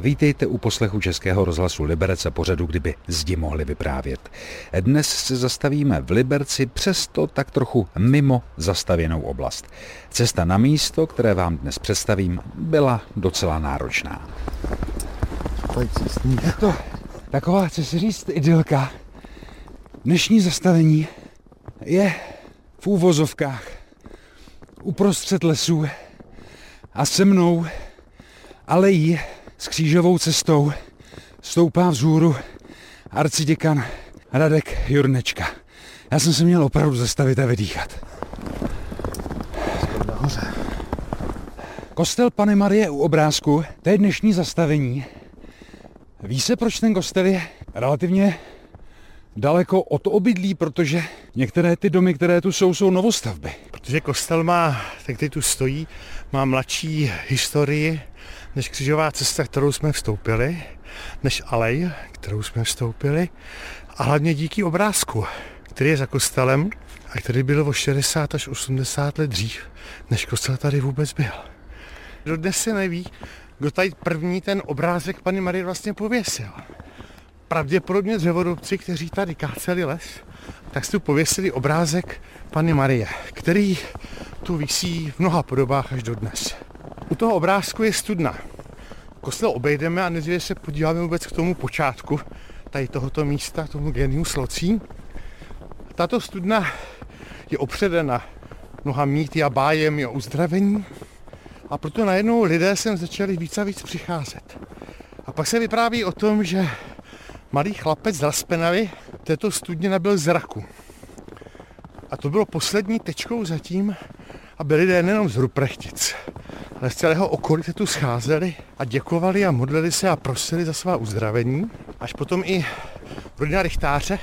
Vítejte u poslechu Českého rozhlasu Liberec a pořadu, kdyby zdi mohli vyprávět. Dnes se zastavíme v Liberci, přesto tak trochu mimo zastavěnou oblast. Cesta na místo, které vám dnes představím, byla docela náročná. Je to taková, co si říct, idylka. Dnešní zastavení je v úvozovkách uprostřed lesů a se mnou alejí s křížovou cestou stoupá vzhůru arciděkan Radek Jurnečka. Já jsem se měl opravdu zastavit a vydýchat. Kostel Pany Marie u obrázku, to je dnešní zastavení. Ví se, proč ten kostel je relativně daleko od obydlí, protože některé ty domy, které tu jsou, jsou novostavby. Protože kostel má, tak tady tu stojí, má mladší historii než křižová cesta, kterou jsme vstoupili, než alej, kterou jsme vstoupili a hlavně díky obrázku, který je za kostelem a který byl o 60 až 80 let dřív, než kostel tady vůbec byl. Dodnes se neví, kdo tady první ten obrázek Pany Marie vlastně pověsil. Pravděpodobně dřevodobci, kteří tady káceli les, tak si tu pověsili obrázek Pany Marie, který tu visí v mnoha podobách až do dnes. U toho obrázku je studna. Kostel obejdeme a nejdříve se podíváme vůbec k tomu počátku tady tohoto místa, tomu geniu slocí. Tato studna je opředena mnoha mýty a bájem o uzdravení a proto najednou lidé sem začali víc a víc přicházet. A pak se vypráví o tom, že malý chlapec z Raspenavy této studně nabil zraku. A to bylo poslední tečkou zatím, aby lidé nejenom z Ruprechtic, z celého okolí se tu scházeli a děkovali a modlili se a prosili za svá uzdravení. Až potom i rodina Richtáře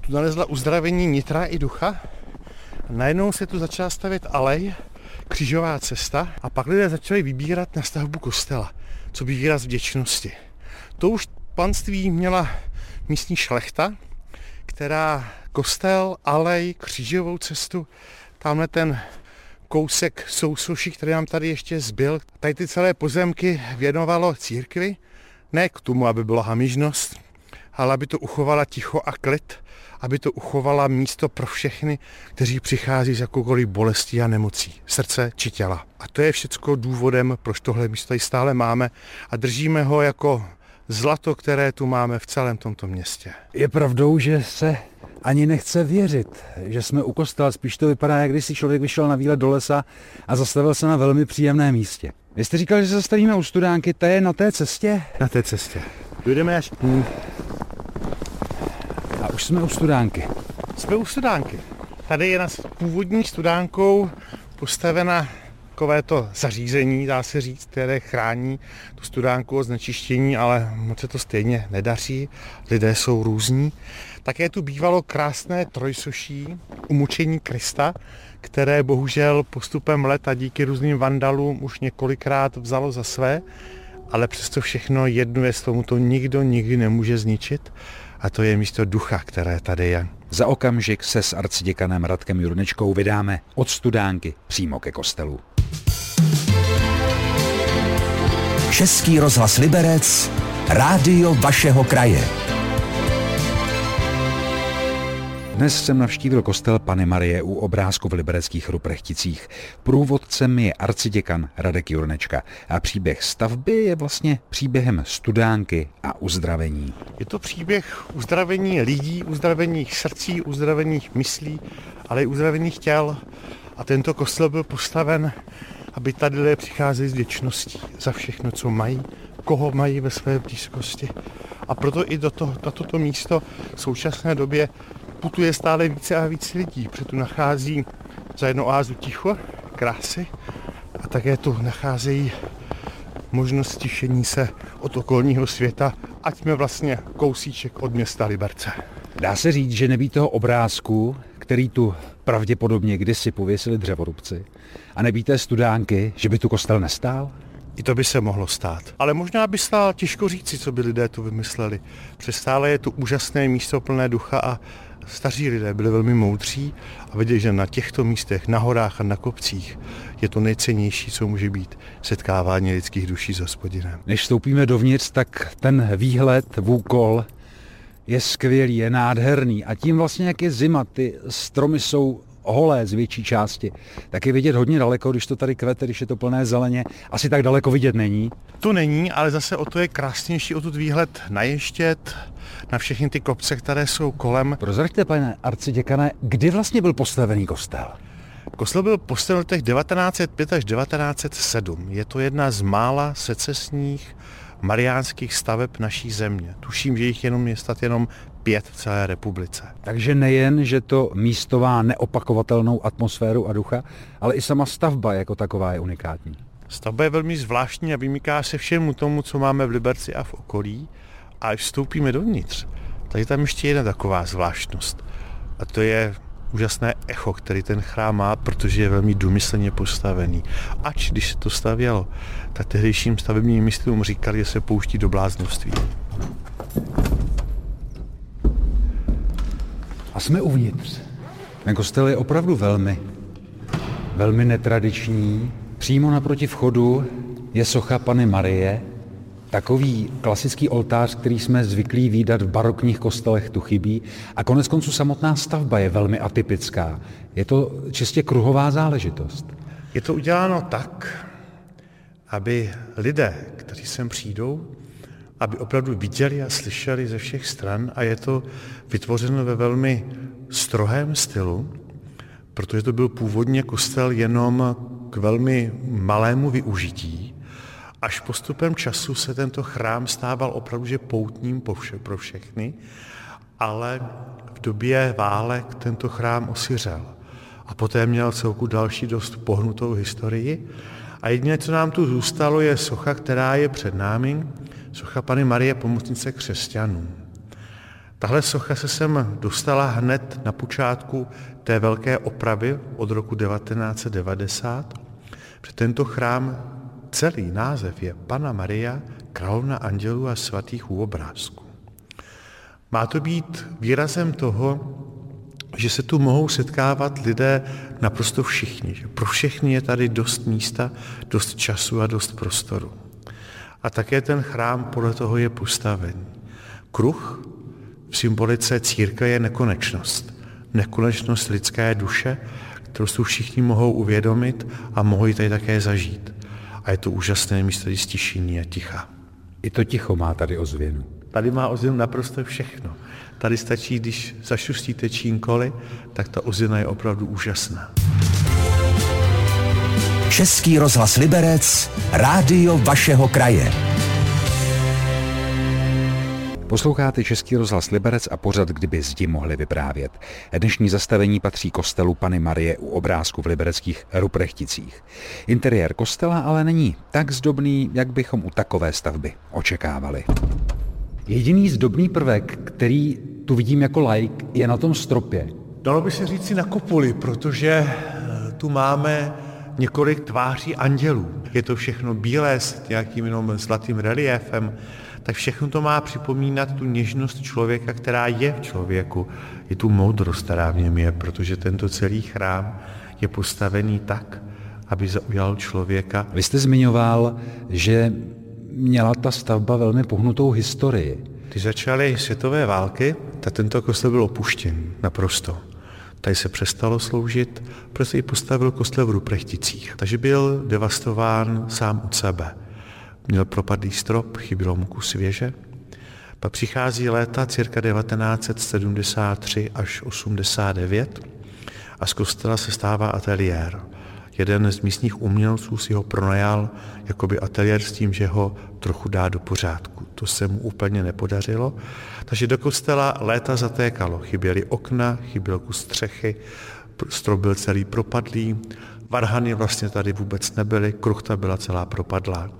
tu nalezla uzdravení nitra i ducha. A najednou se tu začala stavět alej, křižová cesta a pak lidé začali vybírat na stavbu kostela, co by výraz vděčnosti. To už panství měla místní šlechta, která kostel, alej, křížovou cestu, tamhle ten kousek sousuši, který nám tady ještě zbyl. Tady ty celé pozemky věnovalo církvi, ne k tomu, aby byla hamižnost, ale aby to uchovala ticho a klid, aby to uchovala místo pro všechny, kteří přichází z jakoukoliv bolestí a nemocí, srdce či těla. A to je všecko důvodem, proč tohle místo tady stále máme a držíme ho jako zlato, které tu máme v celém tomto městě. Je pravdou, že se ani nechce věřit, že jsme u kostela. Spíš to vypadá, jak když si člověk vyšel na výlet do lesa a zastavil se na velmi příjemné místě. Vy jste říkal, že se zastavíme u studánky, to je na té cestě? Na té cestě. Jdeme až... Hmm. A už jsme u studánky. Jsme u studánky. Tady je nás původní studánkou postavena takovéto zařízení, dá se říct, které chrání tu studánku od znečištění, ale moc se to stejně nedaří. Lidé jsou různí. Také tu bývalo krásné trojsoší umučení Krista, které bohužel postupem let a díky různým vandalům už několikrát vzalo za své, ale přesto všechno jednu je tomu to nikdo nikdy nemůže zničit a to je místo ducha, které tady je. Za okamžik se s arciděkanem Radkem Jurnečkou vydáme od studánky přímo ke kostelu. Český rozhlas Liberec, rádio vašeho kraje. Dnes jsem navštívil kostel Pany Marie u obrázku v libereckých Ruprechticích. Průvodcem je arciděkan Radek Jurnečka a příběh stavby je vlastně příběhem studánky a uzdravení. Je to příběh uzdravení lidí, uzdravených srdcí, uzdravených myslí, ale i uzdravených těl. A tento kostel byl postaven, aby tady lidé přicházeli s věčností za všechno, co mají, koho mají ve své blízkosti. A proto i do toho, na toto místo v současné době putuje stále více a více lidí, protože tu nachází za jedno oázu ticho, krásy a také tu nacházejí možnost tišení se od okolního světa, ať jsme vlastně kousíček od města Liberce. Dá se říct, že nebýt toho obrázku, který tu pravděpodobně kdysi pověsili dřevorubci, a nebýt té studánky, že by tu kostel nestál? I to by se mohlo stát. Ale možná by stál těžko říci, co by lidé tu vymysleli. Přestále je tu úžasné místo plné ducha a staří lidé byli velmi moudří a viděli, že na těchto místech, na horách a na kopcích je to nejcennější, co může být setkávání lidských duší s hospodinem. Než vstoupíme dovnitř, tak ten výhled v úkol je skvělý, je nádherný. A tím vlastně, jak je zima, ty stromy jsou holé z větší části, tak je vidět hodně daleko, když to tady kvete, když je to plné zeleně. Asi tak daleko vidět není. To není, ale zase o to je krásnější o tu výhled na Ještět, na všechny ty kopce, které jsou kolem. Prozraďte, pane arciděkane, kdy vlastně byl postavený kostel? Kostel byl postaven v těch 1905 až 1907. Je to jedna z mála secesních mariánských staveb naší země. Tuším, že jich jenom je stát jenom pět v celé republice. Takže nejen, že to místo má neopakovatelnou atmosféru a ducha, ale i sama stavba jako taková je unikátní. Stavba je velmi zvláštní a vymyká se všemu tomu, co máme v Liberci a v okolí. A až vstoupíme dovnitř, tak je tam ještě jedna taková zvláštnost. A to je úžasné echo, který ten chrám má, protože je velmi důmyslně postavený. Ač když se to stavělo, tak tehdejším stavebním mistrům říkali, že se pouští do bláznovství. A jsme uvnitř. Ten kostel je opravdu velmi, velmi netradiční. Přímo naproti vchodu je socha Pany Marie, Takový klasický oltář, který jsme zvyklí výdat v barokních kostelech, tu chybí. A konec konců samotná stavba je velmi atypická. Je to čistě kruhová záležitost. Je to uděláno tak, aby lidé, kteří sem přijdou, aby opravdu viděli a slyšeli ze všech stran a je to vytvořeno ve velmi strohém stylu, protože to byl původně kostel jenom k velmi malému využití, Až postupem času se tento chrám stával opravdu že poutním pro všechny, ale v době válek tento chrám osiřel. A poté měl celku další dost pohnutou historii. A jediné, co nám tu zůstalo, je socha, která je před námi, socha Pany Marie Pomocnice křesťanů. Tahle socha se sem dostala hned na počátku té velké opravy od roku 1990, protože tento chrám Celý název je Pana Maria, královna andělů a svatých u obrázku. Má to být výrazem toho, že se tu mohou setkávat lidé naprosto všichni. Pro všechny je tady dost místa, dost času a dost prostoru. A také ten chrám podle toho je postavený. Kruh v symbolice církve je nekonečnost. Nekonečnost lidské duše, kterou si všichni mohou uvědomit a mohou ji tady také zažít. A je to úžasné místo stišení a ticha. I to ticho má tady ozvěnu. Tady má ozvěnu naprosto všechno. Tady stačí, když zašustíte čínkoli, tak ta ozvěna je opravdu úžasná. Český rozhlas Liberec, rádio vašeho kraje. Posloucháte Český rozhlas Liberec a pořad, kdyby zdi mohli vyprávět. Dnešní zastavení patří kostelu Pany Marie u obrázku v libereckých Ruprechticích. Interiér kostela ale není tak zdobný, jak bychom u takové stavby očekávali. Jediný zdobný prvek, který tu vidím jako like, je na tom stropě. Dalo by se říct si na kopuli, protože eh, tu máme několik tváří andělů. Je to všechno bílé s nějakým jenom zlatým reliefem tak všechno to má připomínat tu něžnost člověka, která je v člověku, i tu moudrost, která v něm je, protože tento celý chrám je postavený tak, aby zaujal člověka. Vy jste zmiňoval, že měla ta stavba velmi pohnutou historii. Když začaly světové války, tak tento kostel byl opuštěn naprosto. Tady se přestalo sloužit, protože postavil kostel v Ruprechticích. Takže byl devastován sám od sebe. Měl propadlý strop, chybilo mu kus věže. Pak přichází léta cirka 1973 až 89 a z kostela se stává ateliér. Jeden z místních umělců si ho pronajal jakoby ateliér s tím, že ho trochu dá do pořádku. To se mu úplně nepodařilo, takže do kostela léta zatékalo. Chyběly okna, chyběl kus střechy, strop byl celý propadlý, varhany vlastně tady vůbec nebyly, kruchta byla celá propadlá.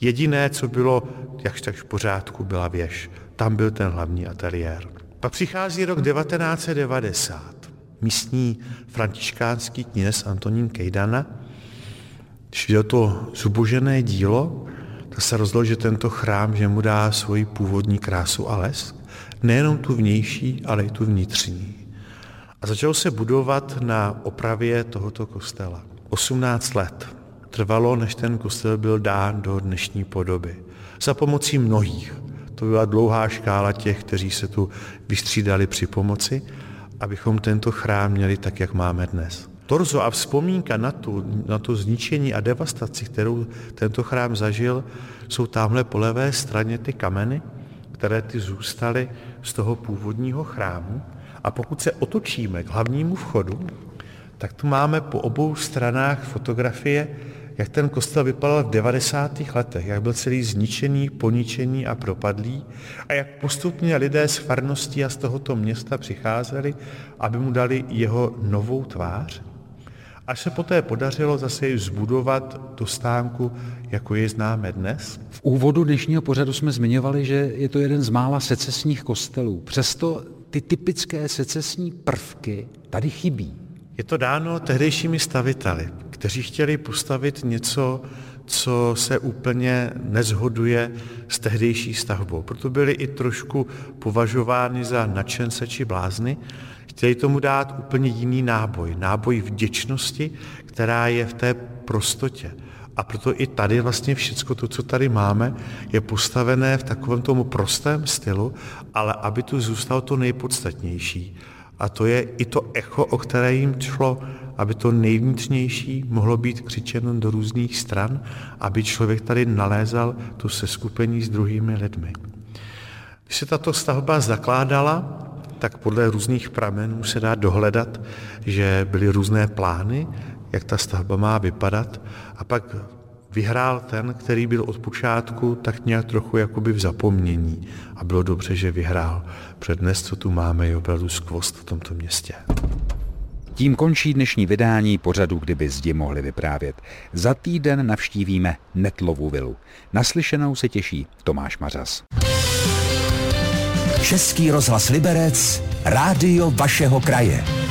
Jediné, co bylo jakž tak v pořádku, byla věž. Tam byl ten hlavní ateliér. Pak přichází rok 1990. Místní františkánský kněz Antonín Kejdana, když viděl to zubožené dílo, tak se rozhodl, že tento chrám, že mu dá svoji původní krásu a lesk, nejenom tu vnější, ale i tu vnitřní. A začalo se budovat na opravě tohoto kostela. 18 let trvalo, než ten kostel byl dán do dnešní podoby. Za pomocí mnohých. To byla dlouhá škála těch, kteří se tu vystřídali při pomoci, abychom tento chrám měli tak, jak máme dnes. Torzo a vzpomínka na, tu, na to zničení a devastaci, kterou tento chrám zažil, jsou tamhle po levé straně ty kameny, které ty zůstaly z toho původního chrámu. A pokud se otočíme k hlavnímu vchodu, tak tu máme po obou stranách fotografie, jak ten kostel vypadal v 90. letech, jak byl celý zničený, poničený a propadlý a jak postupně lidé z farností a z tohoto města přicházeli, aby mu dali jeho novou tvář. Až se poté podařilo zase zbudovat do stánku, jako je známe dnes. V úvodu dnešního pořadu jsme zmiňovali, že je to jeden z mála secesních kostelů. Přesto ty typické secesní prvky tady chybí. Je to dáno tehdejšími staviteli, kteří chtěli postavit něco, co se úplně nezhoduje s tehdejší stavbou. Proto byli i trošku považováni za nadšence či blázny. Chtěli tomu dát úplně jiný náboj, náboj vděčnosti, která je v té prostotě. A proto i tady vlastně všechno to, co tady máme, je postavené v takovém tomu prostém stylu, ale aby tu zůstalo to nejpodstatnější. A to je i to echo, o které jim šlo, aby to nejvnitřnější mohlo být křičeno do různých stran, aby člověk tady nalézal tu seskupení s druhými lidmi. Když se tato stavba zakládala, tak podle různých pramenů se dá dohledat, že byly různé plány, jak ta stavba má vypadat a pak vyhrál ten, který byl od počátku tak nějak trochu jakoby v zapomnění. A bylo dobře, že vyhrál. Před dnes, co tu máme, je opravdu skvost v tomto městě. Tím končí dnešní vydání pořadu, kdyby zdi mohli vyprávět. Za týden navštívíme Netlovu vilu. Naslyšenou se těší Tomáš Mařas. Český rozhlas Liberec, rádio vašeho kraje.